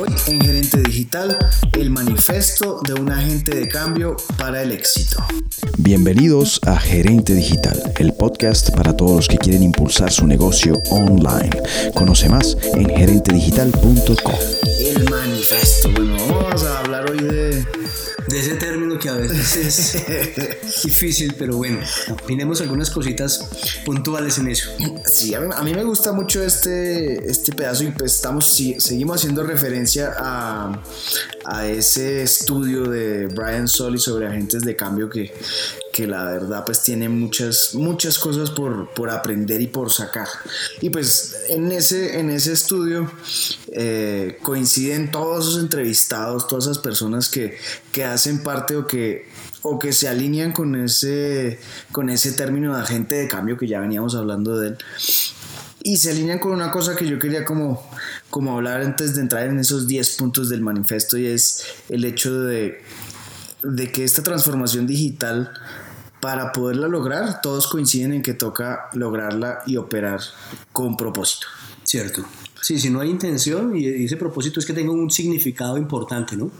Hoy en Gerente Digital, el manifiesto de un agente de cambio para el éxito. Bienvenidos a Gerente Digital, el podcast para todos los que quieren impulsar su negocio online. Conoce más en gerentedigital.com. El manifiesto. Bueno, vamos a hablar hoy de de ese término que a veces es difícil, pero bueno, opinemos algunas cositas puntuales en eso. Sí, a mí, me gusta mucho este, este pedazo y pues estamos, seguimos haciendo referencia a, a ese estudio de Brian Solly sobre agentes de cambio que, que la verdad pues tiene muchas, muchas cosas por, por, aprender y por sacar. Y pues en ese, en ese estudio eh, coinciden todos esos entrevistados, todas esas personas que, que hacen parte o que, o que se alinean con ese, con ese término de agente de cambio que ya veníamos hablando de él. Y se alinean con una cosa que yo quería como, como hablar antes de entrar en esos 10 puntos del manifiesto y es el hecho de, de que esta transformación digital para poderla lograr, todos coinciden en que toca lograrla y operar con propósito. Cierto. Sí, si no hay intención y ese propósito es que tenga un significado importante, ¿no?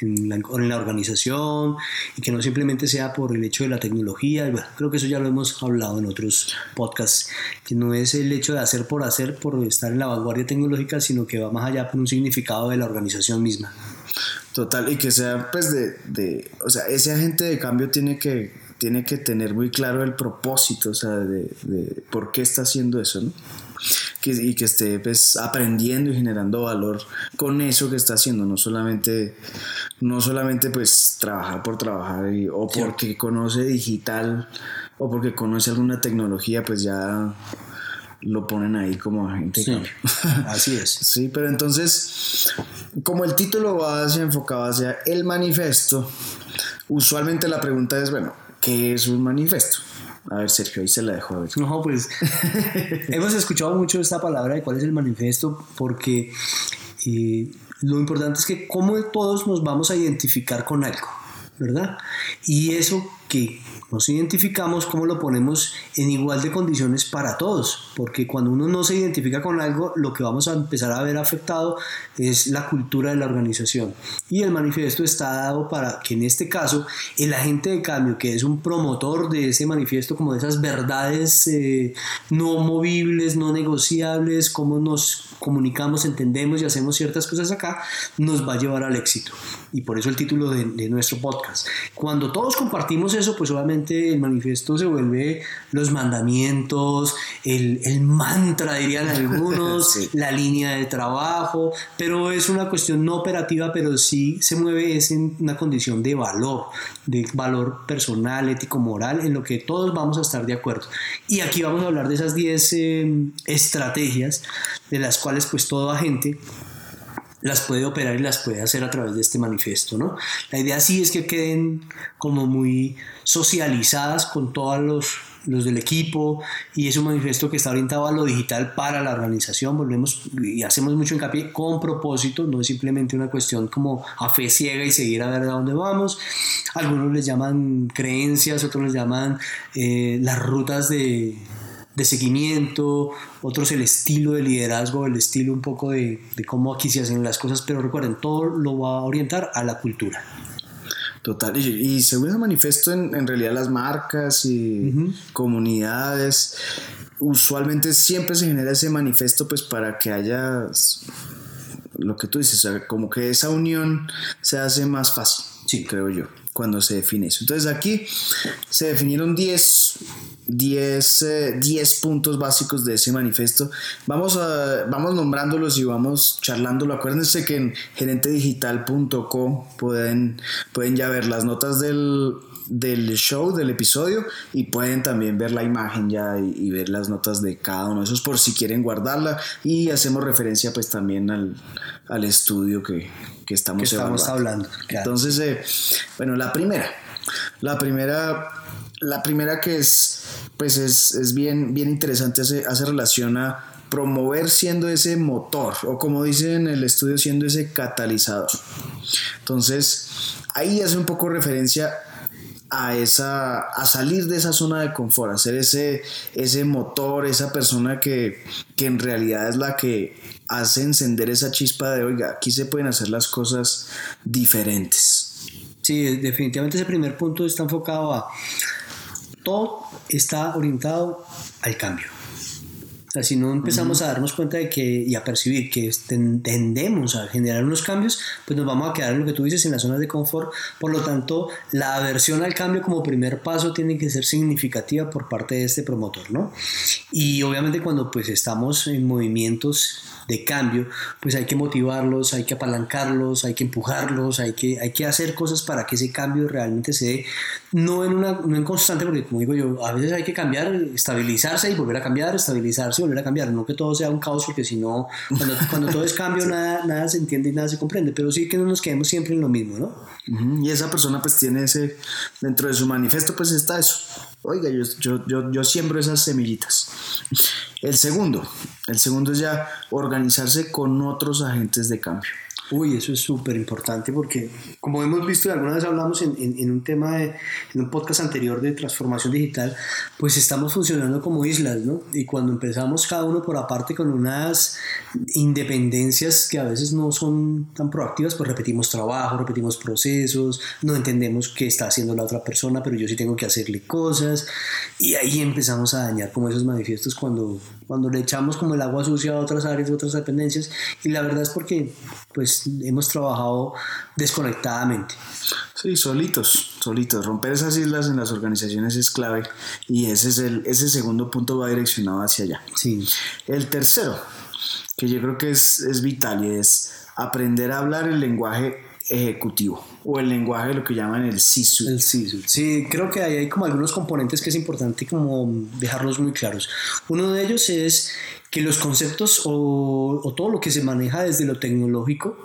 En la, organización y que no simplemente sea por el hecho de la tecnología. Bueno, creo que eso ya lo hemos hablado en otros podcasts, que no es el hecho de hacer por hacer, por estar en la vanguardia tecnológica, sino que va más allá por un significado de la organización misma. Total, y que sea pues de, de o sea, ese agente de cambio tiene que tiene que tener muy claro el propósito, o sea, de, por qué está haciendo eso, ¿no? Y que esté pues, aprendiendo y generando valor con eso que está haciendo, no solamente, no solamente pues trabajar por trabajar o porque conoce digital o porque conoce alguna tecnología, pues ya lo ponen ahí como agente. Sí, así es. sí, pero entonces, como el título va hacia enfocado hacia el manifiesto, usualmente la pregunta es, bueno, ¿Qué es un manifiesto? A ver, Sergio, ahí se la dejo. A ver. No, pues hemos escuchado mucho esta palabra de cuál es el manifiesto porque eh, lo importante es que cómo todos nos vamos a identificar con algo, ¿verdad? Y eso que nos identificamos, cómo lo ponemos en igual de condiciones para todos, porque cuando uno no se identifica con algo, lo que vamos a empezar a ver afectado es la cultura de la organización. Y el manifiesto está dado para que en este caso el agente de cambio, que es un promotor de ese manifiesto, como de esas verdades eh, no movibles, no negociables, cómo nos comunicamos, entendemos y hacemos ciertas cosas acá, nos va a llevar al éxito. Y por eso el título de, de nuestro podcast. Cuando todos compartimos eso, pues obviamente el manifiesto se vuelve los mandamientos, el, el mantra, dirían algunos, la línea de trabajo, pero es una cuestión no operativa, pero sí se mueve es en una condición de valor, de valor personal, ético, moral, en lo que todos vamos a estar de acuerdo. Y aquí vamos a hablar de esas 10 eh, estrategias de las cuales pues todo agente las puede operar y las puede hacer a través de este manifiesto, ¿no? La idea sí es que queden como muy socializadas con todos los, los del equipo y es un manifiesto que está orientado a lo digital para la organización, volvemos y hacemos mucho hincapié con propósito, no es simplemente una cuestión como a fe ciega y seguir a ver a dónde vamos. Algunos les llaman creencias, otros les llaman eh, las rutas de de seguimiento, otros el estilo de liderazgo, el estilo un poco de, cómo aquí se hacen las cosas, pero recuerden, todo lo va a orientar a la cultura. Total, y, según el manifiesto, en, en, realidad las marcas y comunidades, usualmente siempre se genera ese manifiesto pues para que haya lo que tú dices, como que esa unión se hace más fácil, sí. creo yo, cuando se define eso. Entonces aquí se definieron 10 10, 10 puntos básicos de ese manifiesto. Vamos, a, vamos nombrándolos y vamos charlándolo. Acuérdense que en gerentedigital.co pueden, pueden ya ver las notas del, del show, del episodio, y pueden también ver la imagen ya y, ver las notas de cada uno de esos por si quieren guardarla. Y hacemos referencia pues también al, al estudio que, que estamos, que estamos hablando. Entonces, eh, bueno, la primera. La primera, la primera que es pues es, bien, bien interesante, hace, hace relación a promover siendo ese motor o como dicen en el estudio siendo ese catalizador. Entonces, ahí hace un poco referencia a esa a salir de esa zona de confort, a ser ese ese motor, esa persona que, que en realidad es la que hace encender esa chispa de, oiga, aquí se pueden hacer las cosas diferentes. Sí, definitivamente ese primer punto está enfocado a todo está orientado al cambio. Sea, si no empezamos a darnos cuenta de que y a percibir que tendemos a generar unos cambios, pues nos vamos a quedar en lo que tú dices en las zonas de confort. Por lo tanto, la aversión al cambio como primer paso tiene que ser significativa por parte de este promotor, ¿no? Y obviamente cuando pues estamos en movimientos de cambio, pues hay que motivarlos, hay que apalancarlos, hay que empujarlos, hay que, hay que hacer cosas para que ese cambio realmente se dé, no en, una, no en constante, porque como digo yo, a veces hay que cambiar, estabilizarse y volver a cambiar, estabilizarse volver a cambiar, no que todo sea un caos, porque si no, cuando, cuando todo es cambio, nada, nada se entiende y nada se comprende, pero sí que no nos quedemos siempre en lo mismo, ¿no? Y esa persona pues tiene ese, dentro de su manifiesto pues está eso, oiga, yo, yo, yo, yo siembro esas semillitas. El segundo, el segundo es ya organizarse con otros agentes de cambio. Uy, eso es súper importante porque, como hemos visto y alguna vez hablamos en, un tema, de, en un podcast anterior de transformación digital, pues estamos funcionando como islas, ¿no? Y cuando empezamos cada uno por aparte con unas independencias que a veces no son tan proactivas, pues repetimos trabajo, repetimos procesos, no entendemos qué está haciendo la otra persona, pero yo sí tengo que hacerle cosas. Y ahí empezamos a dañar como esos manifiestos cuando, cuando le echamos como el agua sucia a otras áreas, a otras dependencias. Y la verdad es porque, pues, hemos trabajado desconectadamente. Sí, solitos, solitos. Romper esas islas en las organizaciones es clave y ese, es el, ese segundo punto va direccionado hacia allá. Sí. El tercero, que yo creo que es, es vital y es aprender a hablar el lenguaje ejecutivo o el lenguaje de lo que llaman el CISU. El CISU. Sí, creo que hay, hay como algunos componentes que es importante como dejarlos muy claros. Uno de ellos es que los conceptos o, o todo lo que se maneja desde lo tecnológico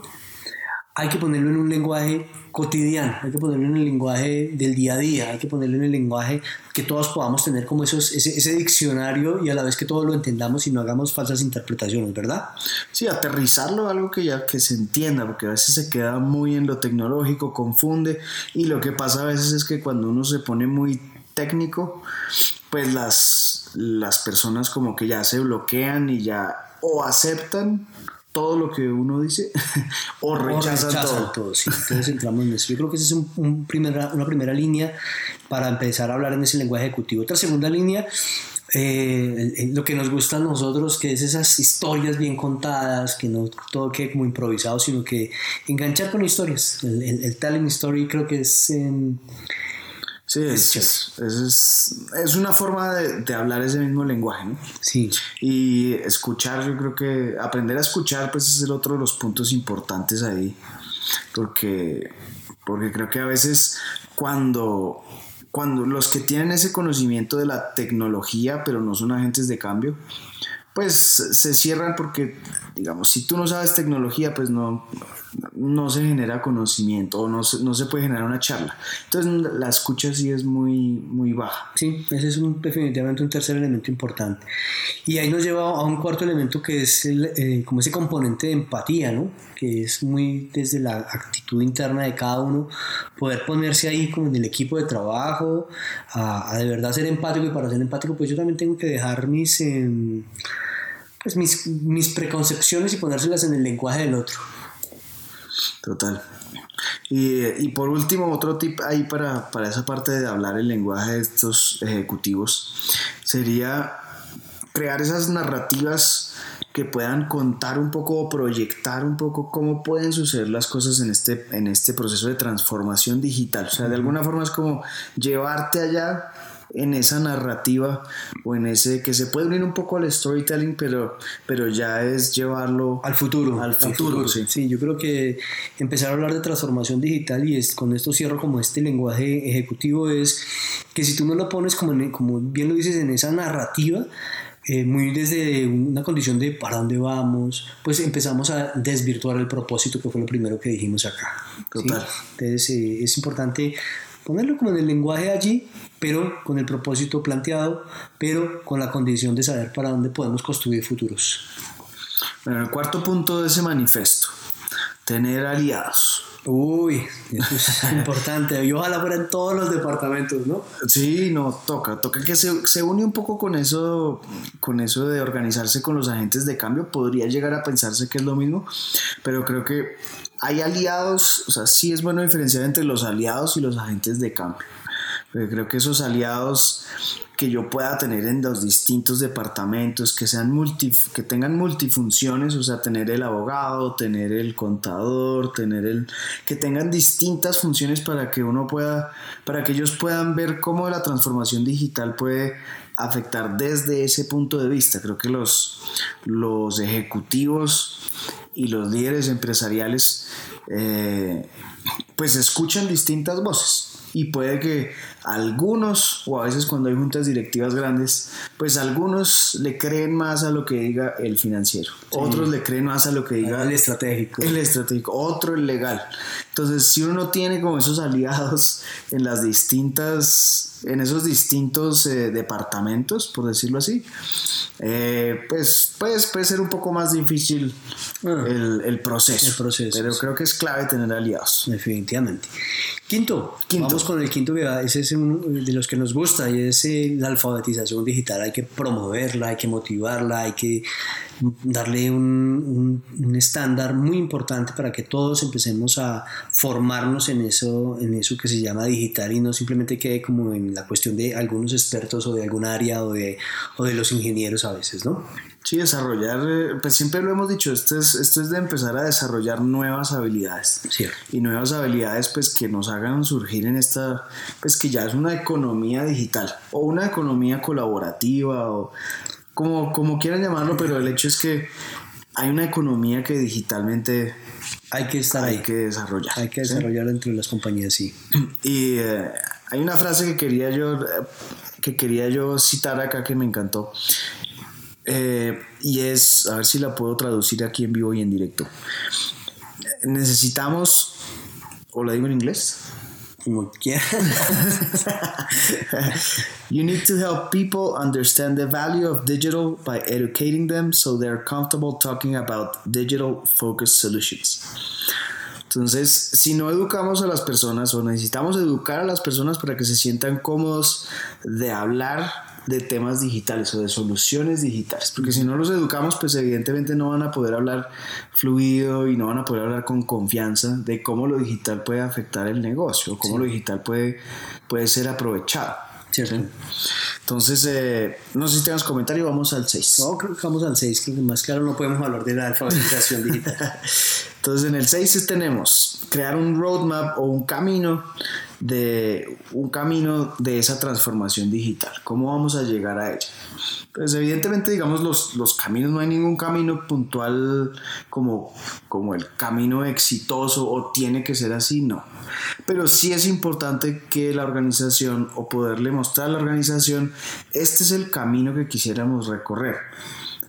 hay que ponerlo en un lenguaje cotidiano, hay que ponerlo en el lenguaje del día a día, hay que ponerlo en el lenguaje que todos podamos tener como esos, ese, ese, diccionario y a la vez que todos lo entendamos y no hagamos falsas interpretaciones, ¿verdad? Sí, aterrizarlo algo que ya que se entienda, porque a veces se queda muy en lo tecnológico, confunde y lo que pasa a veces es que cuando uno se pone muy técnico, pues las, las personas como que ya se bloquean y ya o aceptan todo lo que uno dice o rechazan, todo. Sí, entonces entramos en eso. Yo creo que esa es un, primera, una primera línea para empezar a hablar en ese lenguaje ejecutivo. Otra segunda línea, eh, lo que nos gusta a nosotros, que es esas historias bien contadas, que no todo quede como improvisado, sino que enganchar con historias. El, el, el talent story creo que es... Sí, es, es, es, una forma de, de, hablar ese mismo lenguaje, ¿no? Sí. Y escuchar, yo creo que aprender a escuchar, pues es el otro de los puntos importantes ahí, porque, porque creo que a veces cuando, cuando los que tienen ese conocimiento de la tecnología, pero no son agentes de cambio, pues se cierran porque, digamos, si tú no sabes tecnología, pues no, no se genera conocimiento o no se, no se puede generar una charla. Entonces la escucha sí es muy, muy baja. Sí, ese es un, definitivamente un tercer elemento importante. Y ahí nos lleva a un cuarto elemento que es eh, como ese componente de empatía, ¿no? que es muy desde la actitud interna de cada uno, poder ponerse ahí como en el equipo de trabajo, a, de verdad ser empático y para ser empático pues yo también tengo que dejar mis... Eh, pues mis, mis preconcepciones y ponérselas en el lenguaje del otro. Total. Y, y, por último, otro tip ahí para, para, esa parte de hablar el lenguaje de estos ejecutivos sería crear esas narrativas que puedan contar un poco o proyectar un poco cómo pueden suceder las cosas en este, en este proceso de transformación digital. O sea, de alguna forma es como llevarte allá en esa narrativa o en ese que se puede unir un poco al storytelling, pero, pero ya es llevarlo al futuro. Al futuro, Sí. sí. yo creo que empezar a hablar de transformación digital y es, con esto cierro como este lenguaje ejecutivo es que si tú no lo pones como, como bien lo dices en esa narrativa, eh, muy desde una condición de para dónde vamos, pues empezamos a desvirtuar el propósito que fue lo primero que dijimos acá. Total. Entonces eh, es importante ponerlo como en el lenguaje allí, pero con el propósito planteado, pero con la condición de saber para dónde podemos construir futuros. Bueno, el cuarto punto de ese manifiesto, tener aliados. Uy, eso es importante. Y ojalá fuera en todos los departamentos, ¿no? Sí, no, toca, toca que se, se, une un poco con eso, con eso de organizarse con los agentes de cambio. Podría llegar a pensarse que es lo mismo, pero creo que hay aliados, o sea, sí es bueno diferenciar entre los aliados y los agentes de cambio. Pero creo que esos aliados que yo pueda tener en los distintos departamentos, que sean multi, que tengan multifunciones, o sea, tener el abogado, tener el contador, tener el que tengan distintas funciones para que uno pueda para que ellos puedan ver cómo la transformación digital puede afectar desde ese punto de vista. Creo que los los ejecutivos y los líderes empresariales eh, pues escuchan distintas voces y puede que algunos, o a veces cuando hay juntas directivas grandes, pues algunos le creen más a lo que diga el financiero, otros le creen más a lo que diga el estratégico, el estratégico, otro el legal. Entonces, si uno no tiene como esos aliados en las distintas, en esos distintos eh, departamentos, por decirlo así, eh, pues, pues puede ser un poco más difícil ah. el, proceso. el, proceso. Pero creo que es clave tener aliados. Definitivamente. Quinto, Quinto. vamos con el quinto, ese es uno de los que nos gusta y es eh, la alfabetización digital. Hay que promoverla, hay que motivarla, hay que darle un, un, estándar muy importante para que todos empecemos a formarnos en eso, en eso que se llama digital y no simplemente quede como en la cuestión de algunos expertos o de algún área o de, o de los ingenieros a veces, ¿no? Sí, desarrollar, eh, pues siempre lo hemos dicho, esto es, esto es de empezar a desarrollar nuevas habilidades. Sí. Y nuevas habilidades pues que nos hagan surgir en esta, pues que ya es una economía digital o una economía colaborativa o como, como quieran llamarlo, pero el hecho es que hay una economía que digitalmente hay que estar hay que desarrollar. Hay que desarrollar dentro de las compañías, sí. Y eh, hay una frase que quería yo que quería yo citar acá que me encantó. Eh, y es, a ver si la puedo traducir aquí en vivo y en directo. Necesitamos, o la digo en inglés, como you need to help people understand the value of digital by educating them so they're comfortable talking about digital focused solutions. Entonces, si no educamos a las personas o necesitamos educar a las personas para que se sientan cómodos de hablar de temas digitales o de soluciones digitales, porque si no los educamos, pues evidentemente no van a poder hablar fluido y no van a poder hablar con confianza de cómo lo digital puede afectar el negocio, cómo lo digital puede, puede ser aprovechado. Cierto. Entonces, eh, no sé si tengas comentario, vamos al 6. No, creo que vamos al 6, que más claro no podemos hablar de la alfabetización digital. Entonces, en el 6 tenemos crear un roadmap o un camino de un camino de esa transformación digital. ¿Cómo vamos a llegar a ella? Pues evidentemente, digamos, los, los caminos, no hay ningún camino puntual como, como el camino exitoso o tiene que ser así, no. Pero sí es importante que la organización o poderle mostrar a la organización, este es el camino que quisiéramos recorrer.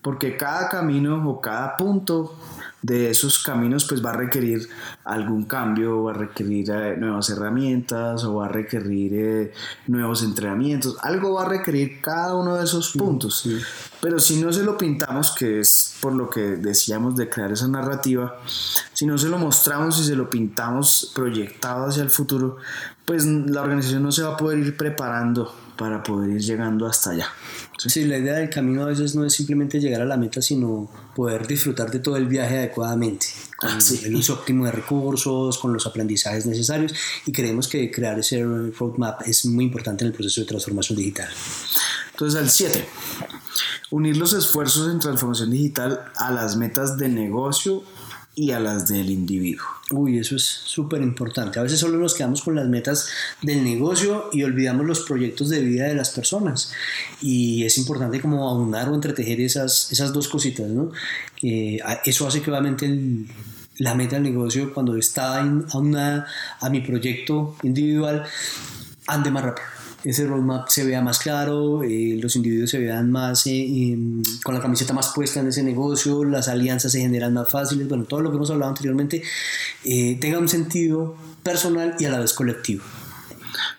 Porque cada camino o cada punto de esos caminos pues va a requerir algún cambio, va a requerir eh, nuevas herramientas o va a requerir eh, nuevos entrenamientos, algo va a requerir cada uno de esos puntos. Pero si no se lo pintamos, que es por lo que decíamos de crear esa narrativa, si no se lo mostramos y se lo pintamos proyectado hacia el futuro, pues la organización no se va a poder ir preparando para poder ir llegando hasta allá. ¿sí? la idea del camino a veces no es simplemente llegar a la meta, sino poder disfrutar de todo el viaje adecuadamente, con ah, el uso óptimo de recursos, con los aprendizajes necesarios y creemos que crear ese roadmap es muy importante en el proceso de transformación digital. Entonces, al 7, unir los esfuerzos en transformación digital a las metas de negocio y a las del individuo. Uy, eso es súper importante. A veces solo nos quedamos con las metas del negocio y olvidamos los proyectos de vida de las personas. Y es importante como aunar o entretejer esas, esas dos cositas, ¿no? eso hace que obviamente la meta del negocio cuando está aunada a mi proyecto individual ande más rápido ese roadmap se vea más claro, eh, los individuos se vean más eh, con la camiseta más puesta en ese negocio, las alianzas se generan más fáciles, bueno, todo lo que hemos hablado anteriormente eh, tenga un sentido personal y a la vez colectivo.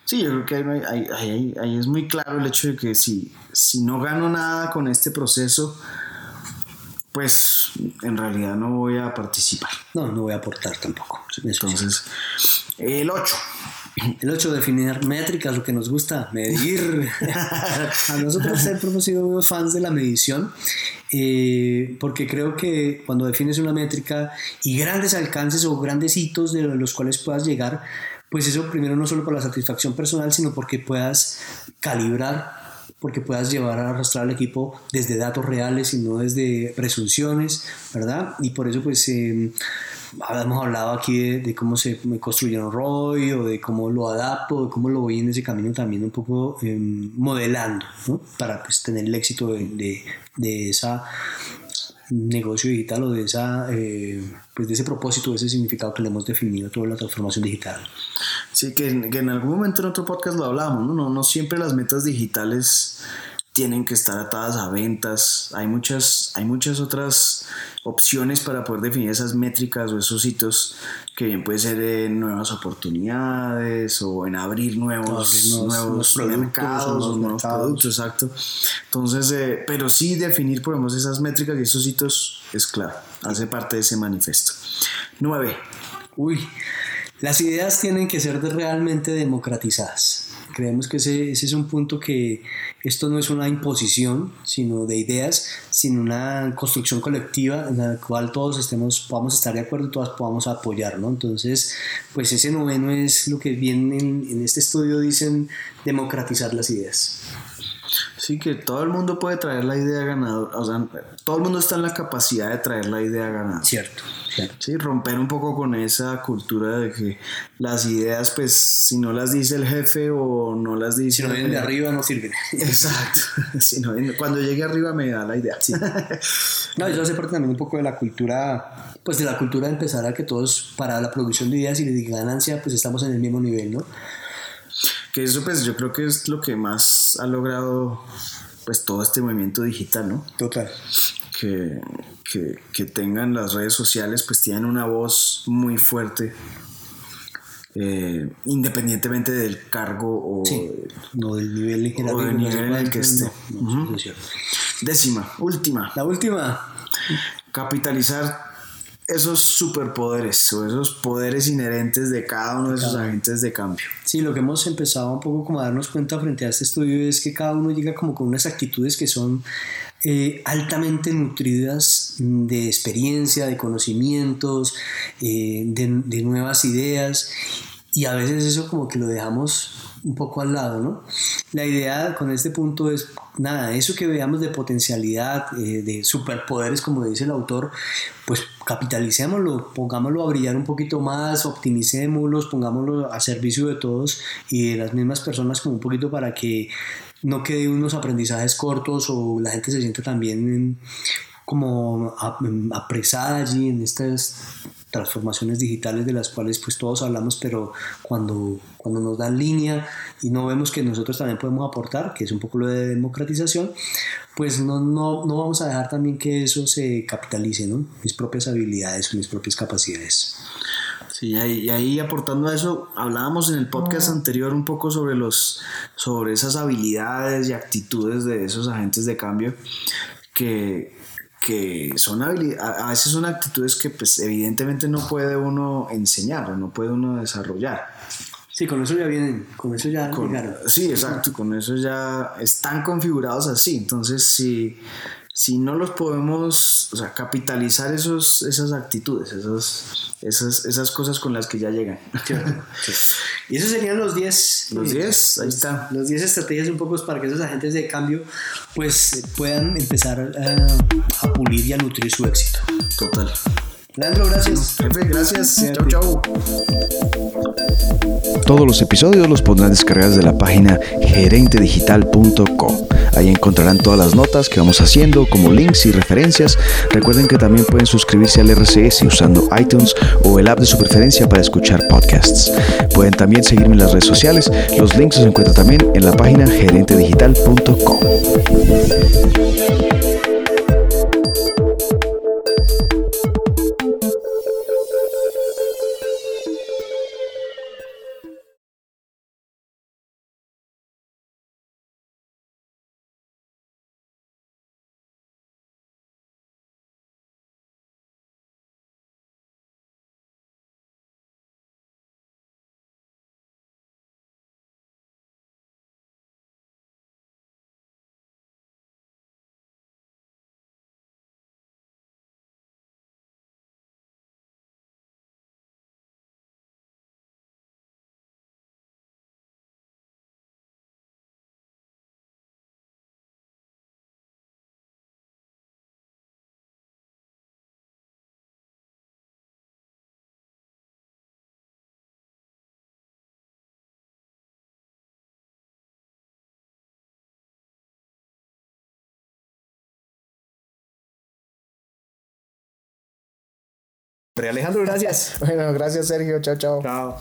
Sí, yo creo que ahí, ahí, es muy claro el hecho de que si, si no gano nada con este proceso, pues en realidad no voy a participar. No, no voy a aportar tampoco. Entonces, el 8. El 8, definir métricas, lo que nos gusta, medir. a nosotros siempre hemos sido fans de la medición, eh, porque creo que cuando defines una métrica y grandes alcances o grandes hitos de los cuales puedas llegar, pues eso primero no solo por la satisfacción personal, sino porque puedas calibrar porque puedas llevar a arrastrar al equipo desde datos reales y no desde presunciones, ¿verdad? Y por eso pues eh, hemos hablado aquí de, cómo se construye un ROI o de cómo lo adapto, de cómo lo voy en ese camino también un poco em, modelando, ¿no? Para pues, tener el éxito de, de, de esa negocio digital o de, esa, eh, pues de ese propósito, de ese significado que le hemos definido a toda la transformación digital. Sí, que, en algún momento en otro podcast lo hablábamos, ¿no? No, no siempre las metas digitales tienen que estar atadas a ventas. Hay muchas, hay muchas otras opciones para poder definir esas métricas o esos hitos que bien puede ser en nuevas oportunidades o en abrir nuevos, nuevos, mercados o nuevos productos, exacto. Entonces, eh, pero sí definir, por ejemplo, esas métricas y esos hitos es claro, hace parte de ese manifiesto. 9. Uy, las ideas tienen que ser realmente democratizadas. Creemos que ese, ese, es un punto que esto no es una imposición, sino de ideas, sino una construcción colectiva en la cual todos estemos, podamos estar de acuerdo y todas podamos apoyar, ¿no? Entonces, pues ese noveno es lo que bien en, en este estudio dicen democratizar las ideas. Sí, que todo el mundo puede traer la idea ganadora, o sea, todo el mundo está en la capacidad de traer la idea ganadora. Cierto. Sí, romper un poco con esa cultura de que las ideas, pues, si no las dice el jefe o no las dice... Si no vienen de arriba, no sirven. Exacto. cuando llegue arriba me da la idea. Sí. No, eso hace parte también un poco de la cultura, pues de la cultura de empezar a que todos, para la producción de ideas y de ganancia, pues estamos en el mismo nivel, ¿no? Que eso, pues, yo creo que es lo que más ha logrado, pues, todo este movimiento digital, ¿no? Total. Que que, tengan las redes sociales, pues tienen una voz muy fuerte. Eh, independientemente del cargo o, no del nivel, en el que esté. Décima, última. La última. Capitalizar esos superpoderes o esos poderes inherentes de cada uno de esos agentes de cambio. Sí, lo que hemos empezado un poco como a darnos cuenta frente a este estudio es que cada uno llega como con unas actitudes que son eh, altamente nutridas de experiencia, de conocimientos, eh, de, nuevas ideas y a veces eso como que lo dejamos un poco al lado, ¿no? La idea con este punto es, nada, eso que veamos de potencialidad, eh, de superpoderes, como dice el autor, pues capitalicémoslo, pongámoslo a brillar un poquito más, optimicémoslos, pongámoslo a servicio de todos y de las mismas personas como un poquito para que no quede unos aprendizajes cortos o la gente se sienta también como apresada allí en estas transformaciones digitales de las cuales pues todos hablamos, pero cuando, cuando nos dan línea y no vemos que nosotros también podemos aportar, que es un poco lo de democratización, pues no, no, no vamos a dejar también que eso se capitalice, ¿no? Mis propias habilidades, mis propias capacidades. Sí, y ahí aportando a eso, hablábamos en el podcast anterior un poco sobre, los, sobre esas habilidades y actitudes de esos agentes de cambio que, que son habilidades, a veces son actitudes que pues evidentemente no puede uno enseñar o no puede uno desarrollar. Sí, con eso ya vienen, con eso ya Sí, exacto, con eso ya están configurados así. Entonces, si, si no los podemos, o sea, capitalizar esos, esas actitudes, esos, esas, esas cosas con las que ya llegan. Y esos serían los 10. Los 10, ahí está. Los 10 estrategias un poco para que esos agentes de cambio pues puedan empezar a, a pulir y a nutrir su éxito. Total. Leandro, gracias. Jefe, gracias. Chau, chau. Todos los episodios los podrán descargar de la página gerentedigital.com. Ahí encontrarán todas las notas que vamos haciendo, como links y referencias. Recuerden que también pueden suscribirse al RCS usando iTunes o el app de su preferencia para escuchar podcasts. Pueden también seguirme en las redes sociales. Los links los encuentran también en la página gerentedigital.com. Alejandro, gracias. Bueno, gracias Sergio, chao, chao. Chao.